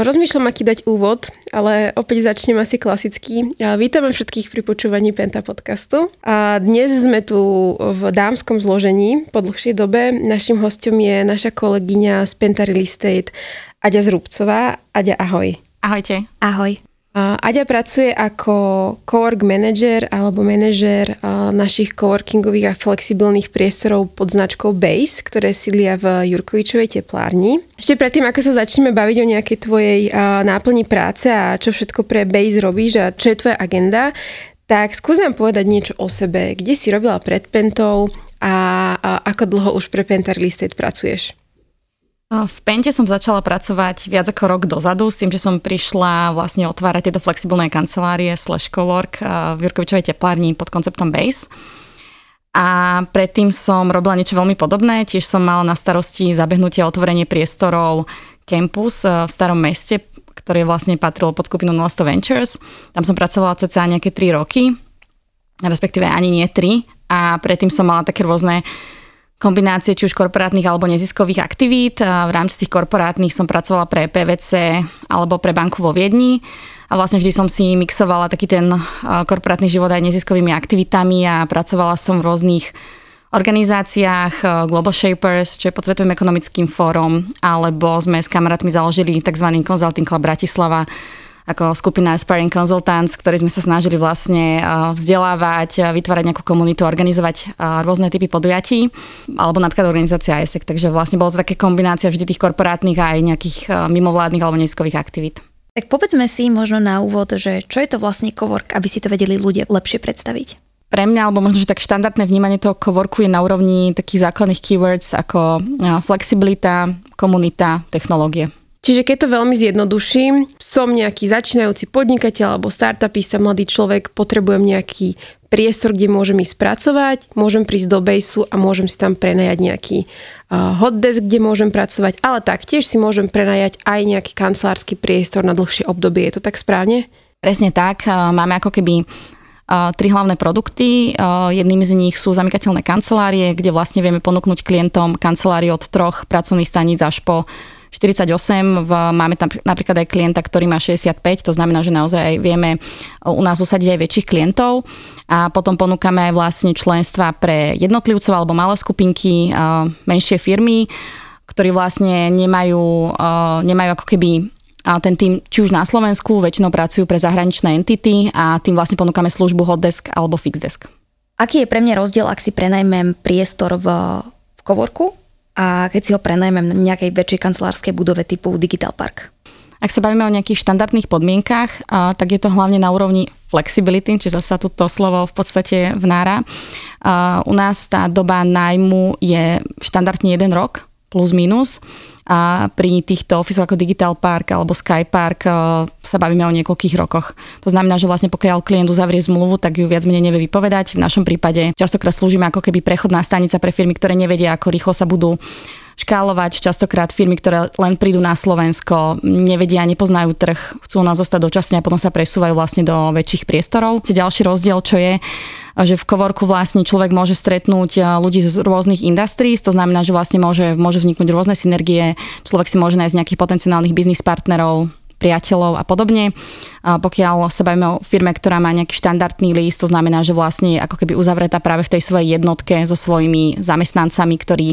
Rozmýšľam, aký dať úvod, ale opäť začnem asi klasicky. Vítame všetkých pri počúvaní Penta podcastu. A dnes sme tu v dámskom zložení po dlhšej dobe. Našim hostom je naša kolegyňa z Penta Real Estate Aďa Zrubcová. Aďa, ahoj. Ahojte. Ahoj. Aďa pracuje ako cowork manager alebo manažer našich coworkingových a flexibilných priestorov pod značkou Base, ktoré sídlia v Jurkovičovej teplárni. Ešte predtým, ako sa začneme baviť o nejakej tvojej náplni práce a čo všetko pre Base robíš a čo je tvoja agenda, tak skús nám povedať niečo o sebe. Kde si robila pred Pentou a, a ako dlho už pre Pentar Listed pracuješ? V Pente som začala pracovať viac ako rok dozadu s tým, že som prišla vlastne otvárať tieto flexibilné kancelárie slash cowork v Jurkovičovej teplárni pod konceptom Base. A predtým som robila niečo veľmi podobné, tiež som mala na starosti zabehnutie a otvorenie priestorov Campus v starom meste, ktorý vlastne patril pod skupinu Nolasto Ventures. Tam som pracovala cca nejaké 3 roky, respektíve ani nie 3. A predtým som mala také rôzne kombinácie či už korporátnych alebo neziskových aktivít. V rámci tých korporátnych som pracovala pre PVC alebo pre banku vo Viedni a vlastne vždy som si mixovala taký ten korporátny život aj neziskovými aktivitami a pracovala som v rôznych organizáciách Global Shapers, čo je pod Svetovým ekonomickým fórom, alebo sme s kamarátmi založili tzv. Consulting Club Bratislava, ako skupina Aspiring Consultants, ktorí sme sa snažili vlastne vzdelávať, vytvárať nejakú komunitu, organizovať rôzne typy podujatí, alebo napríklad organizácia ISEC. Takže vlastne bolo to také kombinácia vždy tých korporátnych a aj nejakých mimovládnych alebo neziskových aktivít. Tak povedzme si možno na úvod, že čo je to vlastne cowork, aby si to vedeli ľudia lepšie predstaviť. Pre mňa, alebo možno, že tak štandardné vnímanie toho coworku je na úrovni takých základných keywords ako flexibilita, komunita, technológie. Čiže keď to veľmi zjednoduším, som nejaký začínajúci podnikateľ alebo startupista, mladý človek, potrebujem nejaký priestor, kde môžem ísť pracovať, môžem prísť do Baseu a môžem si tam prenajať nejaký uh, hotdesk, kde môžem pracovať, ale taktiež si môžem prenajať aj nejaký kancelársky priestor na dlhšie obdobie. Je to tak správne? Presne tak. Máme ako keby tri hlavné produkty. Jedným z nich sú zamykateľné kancelárie, kde vlastne vieme ponúknuť klientom kancelárie od troch pracovných staníc až po 48, v, máme tam napríklad aj klienta, ktorý má 65, to znamená, že naozaj vieme u nás usadiť aj väčších klientov a potom ponúkame aj vlastne členstva pre jednotlivcov alebo malé skupinky, menšie firmy, ktorí vlastne nemajú, nemajú ako keby ten tým, či už na Slovensku, väčšinou pracujú pre zahraničné entity a tým vlastne ponúkame službu hotdesk alebo fixdesk. Aký je pre mňa rozdiel, ak si prenajmem priestor v, v coworku a keď si ho prenajmem na nejakej väčšej kancelárskej budove typu Digital Park. Ak sa bavíme o nejakých štandardných podmienkach, tak je to hlavne na úrovni flexibility, čiže sa tu to slovo v podstate vnára. U nás tá doba nájmu je štandardne jeden rok, plus minus a pri týchto office ako Digital Park alebo Sky Park eh, sa bavíme o niekoľkých rokoch. To znamená, že vlastne pokiaľ klient uzavrie zmluvu, tak ju viac menej nevie vypovedať. V našom prípade častokrát slúžime ako keby prechodná stanica pre firmy, ktoré nevedia, ako rýchlo sa budú škálovať. Častokrát firmy, ktoré len prídu na Slovensko, nevedia, nepoznajú trh, chcú nás zostať dočasne a potom sa presúvajú vlastne do väčších priestorov. Ďalší rozdiel, čo je, že v kovorku vlastne človek môže stretnúť ľudí z rôznych industries, to znamená, že vlastne môže, môže vzniknúť rôzne synergie, človek si môže nájsť nejakých potenciálnych biznis partnerov, priateľov a podobne. A pokiaľ sa bavíme o firme, ktorá má nejaký štandardný list, to znamená, že vlastne ako keby uzavretá práve v tej svojej jednotke so svojimi zamestnancami, ktorí,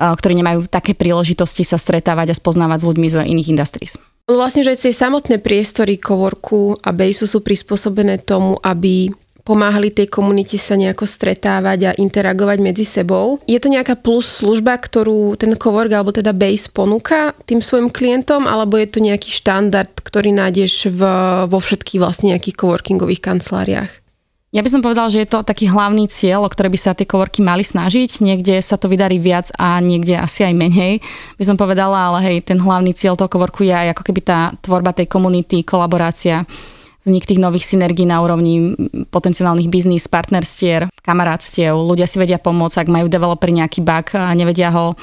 ktorí nemajú také príležitosti sa stretávať a spoznávať s ľuďmi z iných industries. Vlastne, že tie samotné priestory coworku a Baseu sú prispôsobené tomu, aby pomáhali tej komunite sa nejako stretávať a interagovať medzi sebou. Je to nejaká plus služba, ktorú ten cowork alebo teda base ponúka tým svojim klientom, alebo je to nejaký štandard, ktorý nájdeš v, vo všetkých vlastne nejakých coworkingových kanceláriách? Ja by som povedal, že je to taký hlavný cieľ, o ktoré by sa tie coworky mali snažiť. Niekde sa to vydarí viac a niekde asi aj menej, by som povedala, ale hej, ten hlavný cieľ toho coworku je aj ako keby tá tvorba tej komunity, kolaborácia vznik tých nových synergií na úrovni potenciálnych biznis, partnerstier, kamarátstiev. Ľudia si vedia pomôcť, ak majú developeri nejaký bug a nevedia ho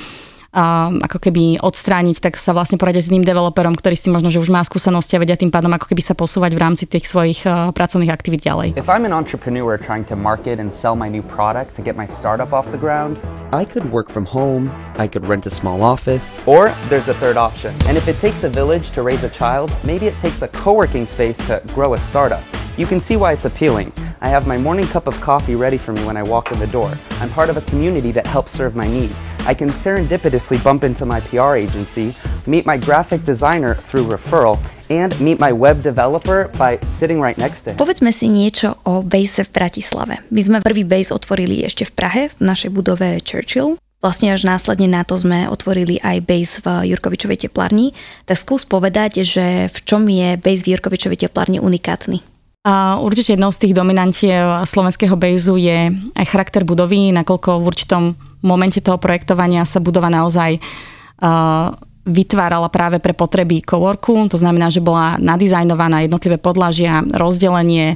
ako keby odstrániť, tak sa vlastne poradiť s iným developerom, ktorý s tým možno, že už má skúsenosti a vedia tým pádom ako keby sa posúvať v rámci tých svojich uh, pracovných aktivít ďalej. If I'm an entrepreneur trying to market and sell my new product to get my startup off the ground, I could work from home, I could rent a small office, or there's a third option. And if it takes a village to raise a child, maybe it takes a co-working space to grow a startup. You can see why it's appealing. I have my morning cup of coffee ready for me when I walk in the door. I'm part of a community that helps serve my needs. I can serendipitously bump into my PR agency, meet my graphic designer through referral, and meet my web developer by sitting right next to him. Povedzme si niečo o Base v Bratislave. My sme prvý Base otvorili ešte v Prahe, v našej budove Churchill. Vlastne až následne na to sme otvorili aj base v Jurkovičovej teplárni. Tak skús povedať, že v čom je base v Jurkovičovej teplárni unikátny? A určite jednou z tých dominantiev slovenského bejzu je aj charakter budovy, nakoľko v určitom momente toho projektovania sa budova naozaj uh, vytvárala práve pre potreby coworku. To znamená, že bola nadizajnovaná jednotlivé podlažia, rozdelenie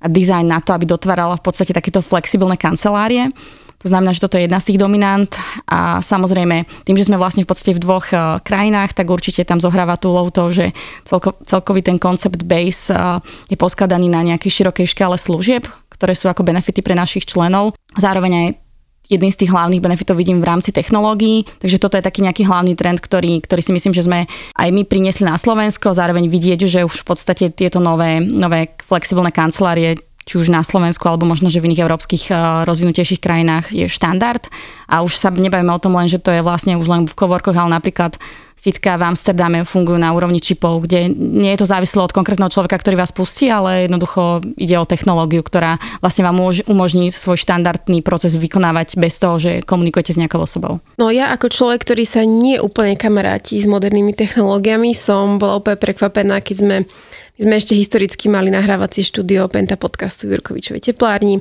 a dizajn na to, aby dotvárala v podstate takéto flexibilné kancelárie. To znamená, že toto je jedna z tých dominant a samozrejme tým, že sme vlastne v podstate v dvoch uh, krajinách, tak určite tam zohráva tú úlohu to, že celko, celkový ten koncept base uh, je poskladaný na nejakej širokej škále služieb, ktoré sú ako benefity pre našich členov. Zároveň aj jedným z tých hlavných benefitov vidím v rámci technológií, takže toto je taký nejaký hlavný trend, ktorý, ktorý si myslím, že sme aj my priniesli na Slovensko, zároveň vidieť, že už v podstate tieto nové, nové flexibilné kancelárie či už na Slovensku alebo možno, že v iných európskych eh, rozvinutejších krajinách je štandard. A už sa nebavíme o tom len, že to je vlastne už len v kovorkoch, ale napríklad fitka v Amsterdame fungujú na úrovni čipov, kde nie je to závislé od konkrétneho človeka, ktorý vás pustí, ale jednoducho ide o technológiu, ktorá vlastne vám umožní svoj štandardný proces vykonávať bez toho, že komunikujete s nejakou osobou. No ja ako človek, ktorý sa nie úplne kamaráti s modernými technológiami, som bola úplne prekvapená, keď sme my sme ešte historicky mali nahrávacie štúdio Penta podcastu Jurkovičovej teplárni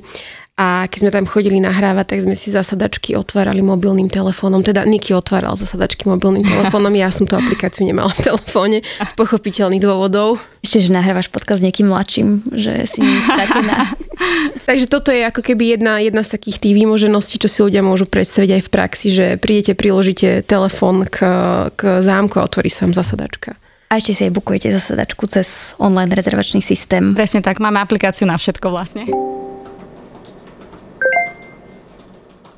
a keď sme tam chodili nahrávať, tak sme si zasadačky otvárali mobilným telefónom. Teda Niky otváral zasadačky mobilným telefónom, ja som tú aplikáciu nemala v telefóne z pochopiteľných dôvodov. Ešte, že nahrávaš podcast s niekým mladším, že si stratená. Takže toto je ako keby jedna, jedna z takých tých výmožeností, čo si ľudia môžu predstaviť aj v praxi, že prídete, priložíte telefón k, k zámku a otvorí sa zasadačka. A ešte si aj bukujete zasadačku cez online rezervačný systém. Presne tak, máme aplikáciu na všetko vlastne.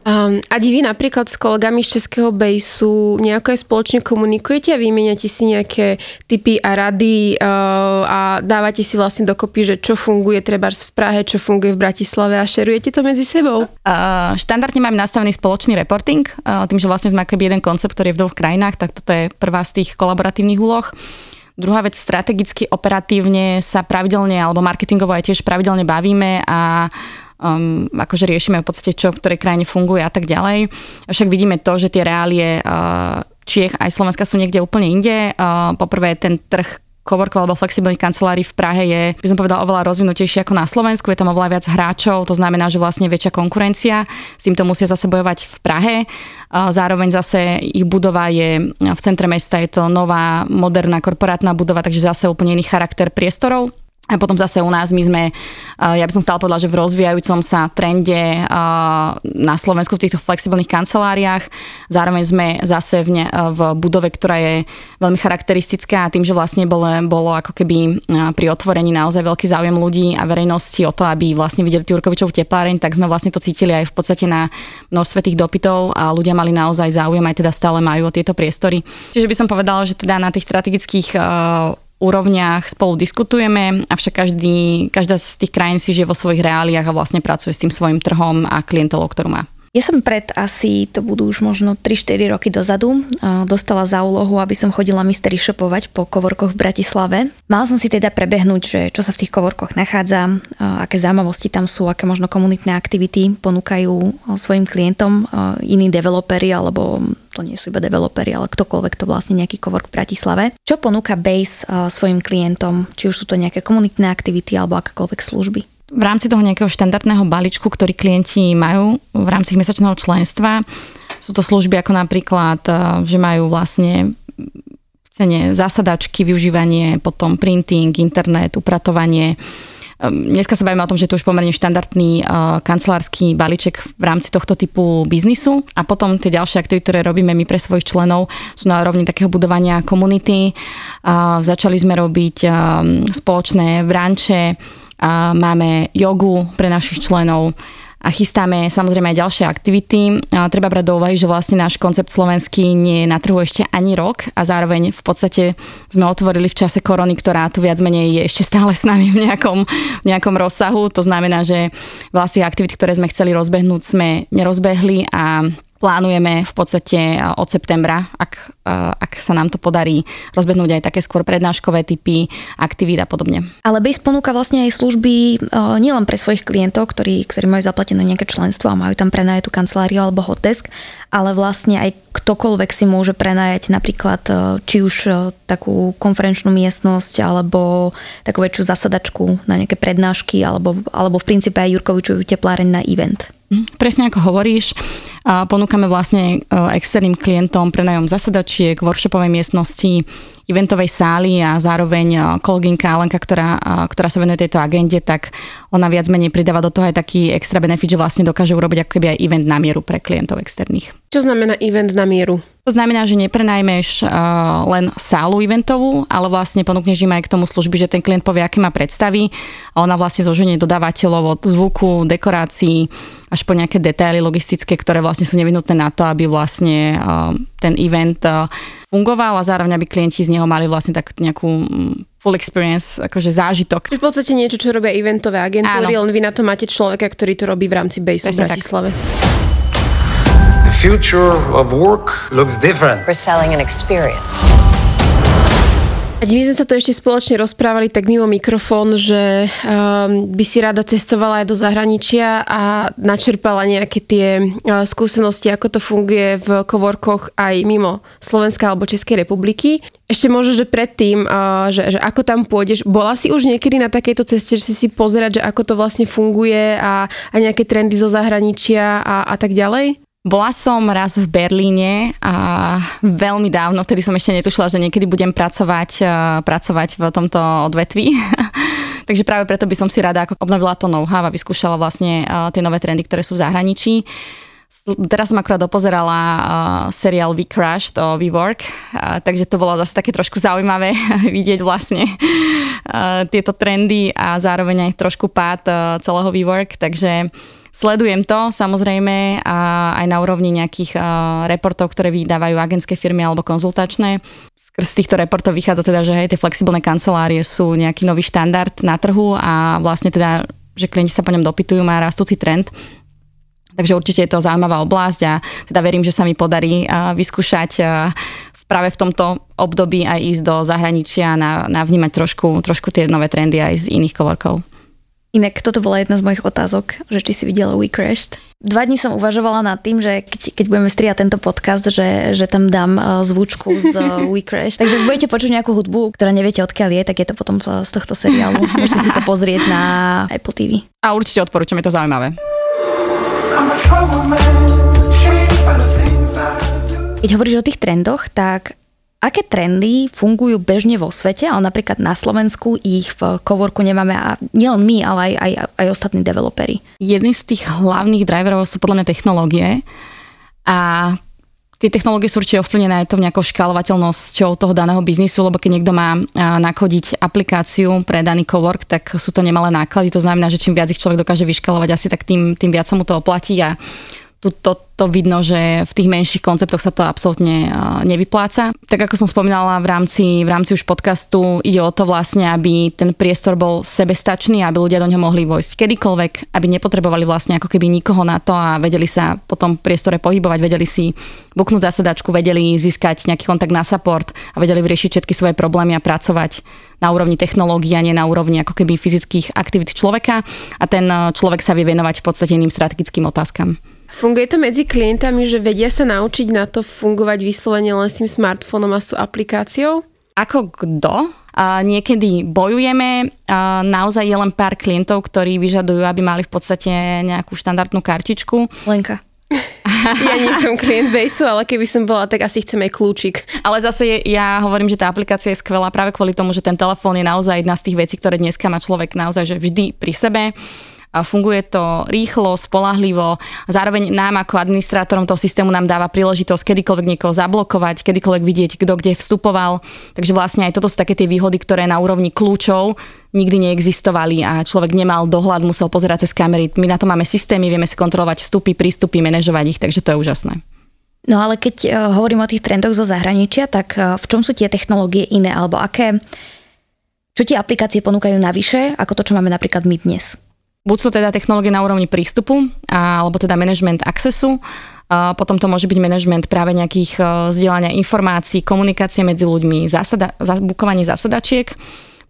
Um, a vy napríklad s kolegami z Českého Bejsu nejako aj spoločne komunikujete a vymeniate si nejaké typy a rady uh, a dávate si vlastne dokopy, že čo funguje treba v Prahe, čo funguje v Bratislave a šerujete to medzi sebou? Uh, štandardne máme nastavený spoločný reporting, uh, tým, že vlastne sme akoby jeden koncept, ktorý je v dvoch krajinách, tak toto je prvá z tých kolaboratívnych úloh. Druhá vec, strategicky, operatívne sa pravidelne, alebo marketingovo aj tiež pravidelne bavíme a um, akože riešime v podstate, čo v ktorej krajine funguje a tak ďalej. Však vidíme to, že tie reálie uh, Čiech aj Slovenska sú niekde úplne inde. Uh, poprvé ten trh coworkov alebo flexibilných kancelárií v Prahe je, by som povedala, oveľa rozvinutejšie ako na Slovensku. Je tam oveľa viac hráčov, to znamená, že vlastne väčšia konkurencia. S týmto musia zase bojovať v Prahe. Zároveň zase ich budova je v centre mesta, je to nová, moderná korporátna budova, takže zase úplne iný charakter priestorov. A potom zase u nás my sme, ja by som stále povedala, že v rozvíjajúcom sa trende na Slovensku v týchto flexibilných kanceláriách. Zároveň sme zase v, ne, v budove, ktorá je veľmi charakteristická tým, že vlastne bolo, bolo ako keby pri otvorení naozaj veľký záujem ľudí a verejnosti o to, aby vlastne videli Turkovičov tepláreň, tak sme vlastne to cítili aj v podstate na množstve tých dopytov a ľudia mali naozaj záujem, aj teda stále majú o tieto priestory. Čiže by som povedala, že teda na tých strategických úrovniach spolu diskutujeme, avšak každý, každá z tých krajín si žije vo svojich reáliách a vlastne pracuje s tým svojim trhom a klientelou, ktorú má. Ja som pred asi, to budú už možno 3-4 roky dozadu, dostala za úlohu, aby som chodila mystery shopovať po kovorkoch v Bratislave. Mala som si teda prebehnúť, že čo sa v tých kovorkoch nachádza, aké zaujímavosti tam sú, aké možno komunitné aktivity ponúkajú svojim klientom iní developeri, alebo to nie sú iba developeri, ale ktokoľvek to vlastne nejaký kovork v Bratislave. Čo ponúka Base svojim klientom, či už sú to nejaké komunitné aktivity alebo akékoľvek služby? V rámci toho nejakého štandardného balíčku, ktorý klienti majú v rámci mesačného členstva, sú to služby ako napríklad, eh, že majú vlastne v cene zasadačky, využívanie, potom printing, internet, upratovanie, Dneska sa bavíme o tom, že to už pomerne štandardný kancelársky balíček v rámci tohto typu biznisu a potom tie ďalšie aktivity, ktoré robíme my pre svojich členov sú na rovni takého budovania komunity. Začali sme robiť spoločné branče, máme jogu pre našich členov, a chystáme samozrejme aj ďalšie aktivity. Treba brať do úvahy, že vlastne náš koncept slovenský nie je na trhu ešte ani rok a zároveň v podstate sme otvorili v čase korony, ktorá tu viac menej je ešte stále s nami v nejakom, v nejakom rozsahu. To znamená, že vlastne aktivity, ktoré sme chceli rozbehnúť, sme nerozbehli a plánujeme v podstate od septembra, ak, ak sa nám to podarí rozbehnúť aj také skôr prednáškové typy aktivít a podobne. Ale BASE ponúka vlastne aj služby nielen pre svojich klientov, ktorí, ktorí majú zaplatené nejaké členstvo a majú tam prenajatú kanceláriu alebo hotdesk, ale vlastne aj ktokoľvek si môže prenajať napríklad či už takú konferenčnú miestnosť alebo takú väčšiu zasadačku na nejaké prednášky alebo, alebo v princípe aj Jurkovičovu tepláreň na event. Mhm. Presne ako hovoríš, ponúkame vlastne e, externým klientom prenajom zasadačiek, workshopovej miestnosti, eventovej sály a zároveň e, kolegynka Alenka, ktorá, e, ktorá sa venuje tejto agende, tak ona viac menej pridáva do toho aj taký extra benefit, že vlastne dokáže urobiť ako keby aj event na mieru pre klientov externých. Čo znamená event na mieru? To znamená, že neprenajmeš uh, len sálu eventovú, ale vlastne ponúkneš im aj k tomu služby, že ten klient povie, aké má predstavy a ona vlastne zoženie dodávateľov od zvuku, dekorácií až po nejaké detaily logistické, ktoré vlastne sú nevyhnutné na to, aby vlastne uh, ten event uh, fungoval a zároveň aby klienti z neho mali vlastne tak nejakú mm, full experience, akože zážitok. V podstate niečo, čo robia eventové agentúry, len vy na to máte človeka, ktorý to robí v rámci Base v Bratislave. Tak future of work looks different. We're selling an experience. A my sme sa to ešte spoločne rozprávali tak mimo mikrofón, že um, by si rada cestovala aj do zahraničia a načerpala nejaké tie uh, skúsenosti, ako to funguje v kovorkoch aj mimo Slovenska alebo Českej republiky. Ešte možno, že predtým, uh, že, že ako tam pôjdeš, bola si už niekedy na takejto ceste, že si si pozerať, že ako to vlastne funguje a, a nejaké trendy zo zahraničia a, a tak ďalej? Bola som raz v Berlíne a veľmi dávno, vtedy som ešte netušila, že niekedy budem pracovať, eh, pracovať v tomto odvetví. Takže práve preto by som si rada ako obnovila to know-how a vyskúšala vlastne eh, tie nové trendy, ktoré sú v zahraničí. Teraz som akurát dopozerala uh, seriál We Crashed o WeWork, takže to bolo zase také trošku zaujímavé vidieť vlastne tieto trendy a zároveň aj trošku pád celého WeWork, takže Sledujem to samozrejme a aj na úrovni nejakých uh, reportov, ktoré vydávajú agentské firmy alebo konzultačné. Skrz týchto reportov vychádza teda, že hej, tie flexibilné kancelárie sú nejaký nový štandard na trhu a vlastne teda, že klienti sa po ňom dopytujú, má rastúci trend. Takže určite je to zaujímavá oblasť a teda verím, že sa mi podarí uh, vyskúšať uh, práve v tomto období aj ísť do zahraničia a navnímať trošku, trošku tie nové trendy aj z iných kovorkov. Inak toto bola jedna z mojich otázok, že či si videla We Crashed. Dva dní som uvažovala nad tým, že keď, keď budeme striať tento podcast, že, že tam dám uh, zvučku z uh, We Crashed. Takže ak budete počuť nejakú hudbu, ktorá neviete odkiaľ je, tak je to potom z tohto seriálu. Môžete si to pozrieť na Apple TV. A určite odporúčam, je to zaujímavé. Keď hovoríš o tých trendoch, tak Aké trendy fungujú bežne vo svete, ale napríklad na Slovensku ich v coworku nemáme a nielen my, ale aj, aj, aj ostatní developeri? Jedný z tých hlavných driverov sú podľa mňa technológie a tie technológie sú určite ovplyvnené aj to nejakou škálovateľnosťou toho daného biznisu, lebo keď niekto má nakodiť aplikáciu pre daný cowork, tak sú to nemalé náklady. To znamená, že čím viac ich človek dokáže vyškalovať, asi tak tým, tým viac sa mu to oplatí a tu, to, to vidno, že v tých menších konceptoch sa to absolútne nevypláca. Tak ako som spomínala v rámci, v rámci už podcastu, ide o to vlastne, aby ten priestor bol sebestačný, aby ľudia do neho mohli vojsť kedykoľvek, aby nepotrebovali vlastne ako keby nikoho na to a vedeli sa po tom priestore pohybovať, vedeli si buknúť zasadačku, vedeli získať nejaký kontakt na support a vedeli vyriešiť všetky svoje problémy a pracovať na úrovni technológií a nie na úrovni ako keby fyzických aktivít človeka a ten človek sa vie venovať v podstate iným strategickým otázkam. Funguje to medzi klientami, že vedia sa naučiť na to fungovať vyslovene len s tým smartfónom a s tú aplikáciou? Ako kto? A niekedy bojujeme, a naozaj je len pár klientov, ktorí vyžadujú, aby mali v podstate nejakú štandardnú kartičku. Lenka. ja nie som klient Baseu, ale keby som bola, tak asi chcem aj kľúčik. Ale zase je, ja hovorím, že tá aplikácia je skvelá práve kvôli tomu, že ten telefón je naozaj jedna z tých vecí, ktoré dneska má človek naozaj že vždy pri sebe funguje to rýchlo, spolahlivo. Zároveň nám ako administrátorom toho systému nám dáva príležitosť kedykoľvek niekoho zablokovať, kedykoľvek vidieť, kto kde vstupoval. Takže vlastne aj toto sú také tie výhody, ktoré na úrovni kľúčov nikdy neexistovali a človek nemal dohľad, musel pozerať cez kamery. My na to máme systémy, vieme si kontrolovať vstupy, prístupy, manažovať ich, takže to je úžasné. No ale keď uh, hovorím o tých trendoch zo zahraničia, tak uh, v čom sú tie technológie iné, alebo aké, čo tie aplikácie ponúkajú navyše, ako to, čo máme napríklad my dnes? Buď sú teda technológie na úrovni prístupu, alebo teda management accessu, potom to môže byť management práve nejakých e, zdieľania informácií, komunikácie medzi ľuďmi, zasada, bukovanie zasadačiek.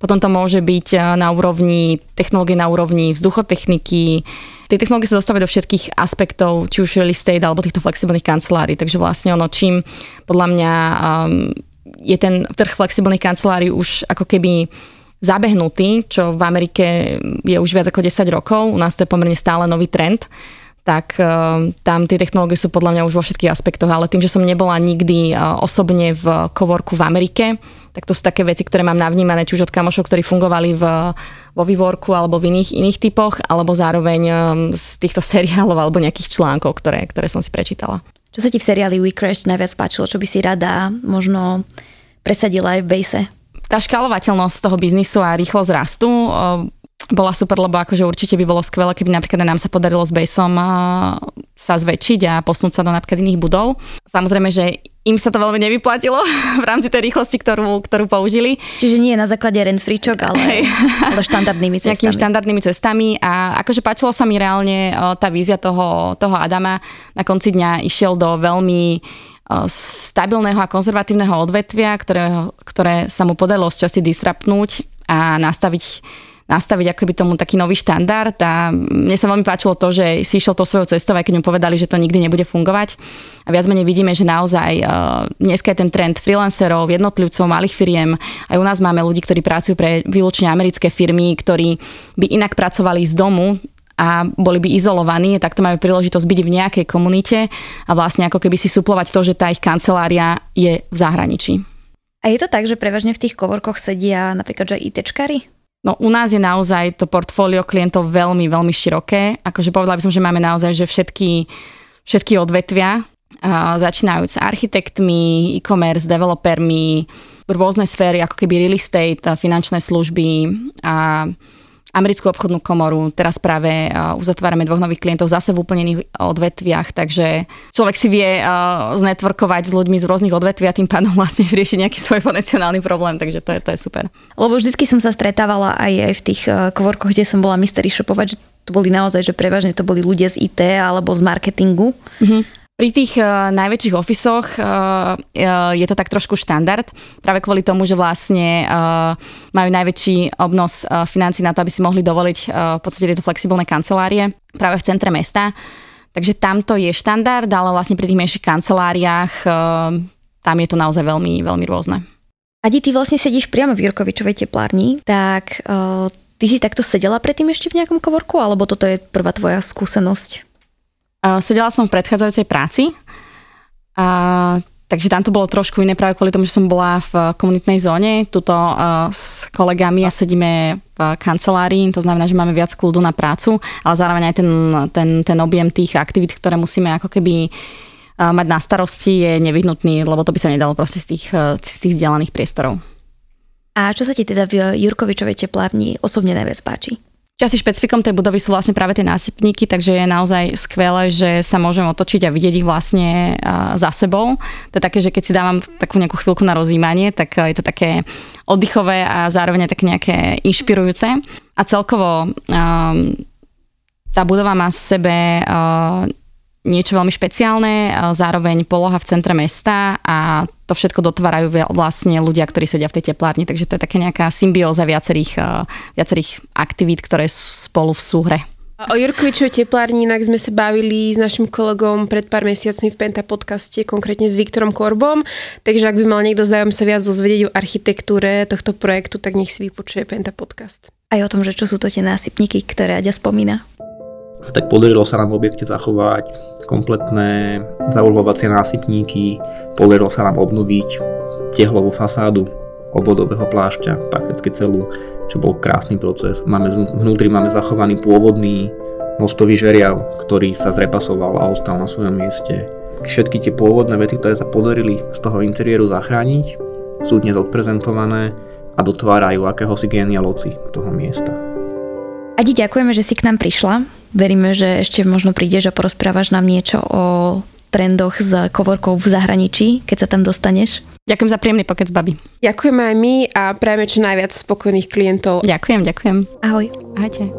Potom to môže byť e, na úrovni technológie na úrovni vzduchotechniky. Tie technológie sa dostávajú do všetkých aspektov, či už real estate alebo týchto flexibilných kancelárií. Takže vlastne ono, čím podľa mňa um, je ten trh flexibilných kancelárií už ako keby zabehnutý, čo v Amerike je už viac ako 10 rokov, u nás to je pomerne stále nový trend, tak uh, tam tie technológie sú podľa mňa už vo všetkých aspektoch, ale tým, že som nebola nikdy uh, osobne v coworku v Amerike, tak to sú také veci, ktoré mám navnímané, či už od kamošov, ktorí fungovali v, vo vývorku alebo v iných, iných typoch, alebo zároveň um, z týchto seriálov alebo nejakých článkov, ktoré, ktoré som si prečítala. Čo sa ti v seriáli We Crash najviac páčilo? Čo by si rada možno presadila aj v base? Tá škálovateľnosť toho biznisu a rýchlosť rastu bola super, lebo akože určite by bolo skvelé, keby napríklad nám sa podarilo s Baseom sa zväčšiť a posunúť sa do napríklad iných budov. Samozrejme, že im sa to veľmi nevyplatilo v rámci tej rýchlosti, ktorú, ktorú použili. Čiže nie na základe rent-freečok, ale, ale štandardnými cestami. Nejakými štandardnými cestami a akože páčilo sa mi reálne tá vízia toho, toho Adama. Na konci dňa išiel do veľmi stabilného a konzervatívneho odvetvia, ktoré, ktoré sa mu podarilo z časti disrapnúť a nastaviť nastaviť akoby tomu taký nový štandard a mne sa veľmi páčilo to, že si išiel to svojou cestou, aj keď mu povedali, že to nikdy nebude fungovať. A viac menej vidíme, že naozaj uh, dneska je ten trend freelancerov, jednotlivcov, malých firiem. Aj u nás máme ľudí, ktorí pracujú pre výlučne americké firmy, ktorí by inak pracovali z domu, a boli by izolovaní, tak to majú príležitosť byť v nejakej komunite a vlastne ako keby si suplovať to, že tá ich kancelária je v zahraničí. A je to tak, že prevažne v tých kovorkoch sedia napríklad že ITčkári? No u nás je naozaj to portfólio klientov veľmi, veľmi široké. Akože povedala by som, že máme naozaj že všetky, všetky odvetvia, začínajúc s architektmi, e-commerce, developermi, rôzne sféry, ako keby real estate, finančné služby a americkú obchodnú komoru, teraz práve uh, uzatvárame dvoch nových klientov zase v úplne iných odvetviach, takže človek si vie uh, znetworkovať s ľuďmi z rôznych odvetví a tým pádom vlastne riešiť nejaký svoj potenciálny problém, takže to je, to je super. Lebo vždycky som sa stretávala aj, aj v tých kvorkoch, kde som bola mystery shopovať, že to boli naozaj, že prevažne to boli ľudia z IT alebo z marketingu. Mm-hmm. Pri tých uh, najväčších ofisoch uh, je to tak trošku štandard, práve kvôli tomu, že vlastne uh, majú najväčší obnos uh, financí na to, aby si mohli dovoliť uh, v podstate tieto flexibilné kancelárie práve v centre mesta. Takže tamto je štandard, ale vlastne pri tých menších kanceláriách uh, tam je to naozaj veľmi, veľmi rôzne. Adi, ty vlastne sedíš priamo v Jurkovičovej teplárni, tak uh, ty si takto sedela predtým ešte v nejakom kovorku, alebo toto je prvá tvoja skúsenosť? Sedela som v predchádzajúcej práci, a, takže tam to bolo trošku iné práve kvôli tomu, že som bola v komunitnej zóne. Tuto uh, s kolegami a sedíme v kancelárii, to znamená, že máme viac kľudu na prácu, ale zároveň aj ten, ten, ten objem tých aktivít, ktoré musíme ako keby uh, mať na starosti je nevyhnutný, lebo to by sa nedalo proste z tých, uh, z tých vzdialených priestorov. A čo sa ti teda v Jurkovičovej teplárni osobne najviac páči? Časti špecifikom tej budovy sú vlastne práve tie násypníky, takže je naozaj skvelé, že sa môžem otočiť a vidieť ich vlastne za sebou. To je také, že keď si dávam takú nejakú chvíľku na rozjímanie, tak je to také oddychové a zároveň také nejaké inšpirujúce. A celkovo tá budova má v sebe niečo veľmi špeciálne, zároveň poloha v centre mesta a to všetko dotvárajú vlastne ľudia, ktorí sedia v tej teplárni, takže to je také nejaká symbióza viacerých, viacerých aktivít, ktoré sú spolu v súhre. O Jurkovičovej teplárni inak sme sa bavili s našim kolegom pred pár mesiacmi v Penta podcaste, konkrétne s Viktorom Korbom, takže ak by mal niekto záujem sa viac dozvedieť o architektúre tohto projektu, tak nech si vypočuje Penta podcast. Aj o tom, že čo sú to tie násypníky, ktoré Aďa spomína. Tak podarilo sa nám v objekte zachovať kompletné zaulhovacie násypníky, podarilo sa nám obnoviť tehlovú fasádu obvodového plášťa, prakticky celú, čo bol krásny proces. Máme, vnútri máme zachovaný pôvodný mostový žeriav, ktorý sa zrepasoval a ostal na svojom mieste. Všetky tie pôvodné veci, ktoré sa podarili z toho interiéru zachrániť, sú dnes odprezentované a dotvárajú akéhosi genia loci toho miesta. Adi, ďakujeme, že si k nám prišla. Veríme, že ešte možno prídeš a porozprávaš nám niečo o trendoch s kovorkou v zahraničí, keď sa tam dostaneš. Ďakujem za príjemný pokec, babi. Ďakujeme aj my a prajeme čo najviac spokojných klientov. Ďakujem, ďakujem. Ahoj. Ahojte.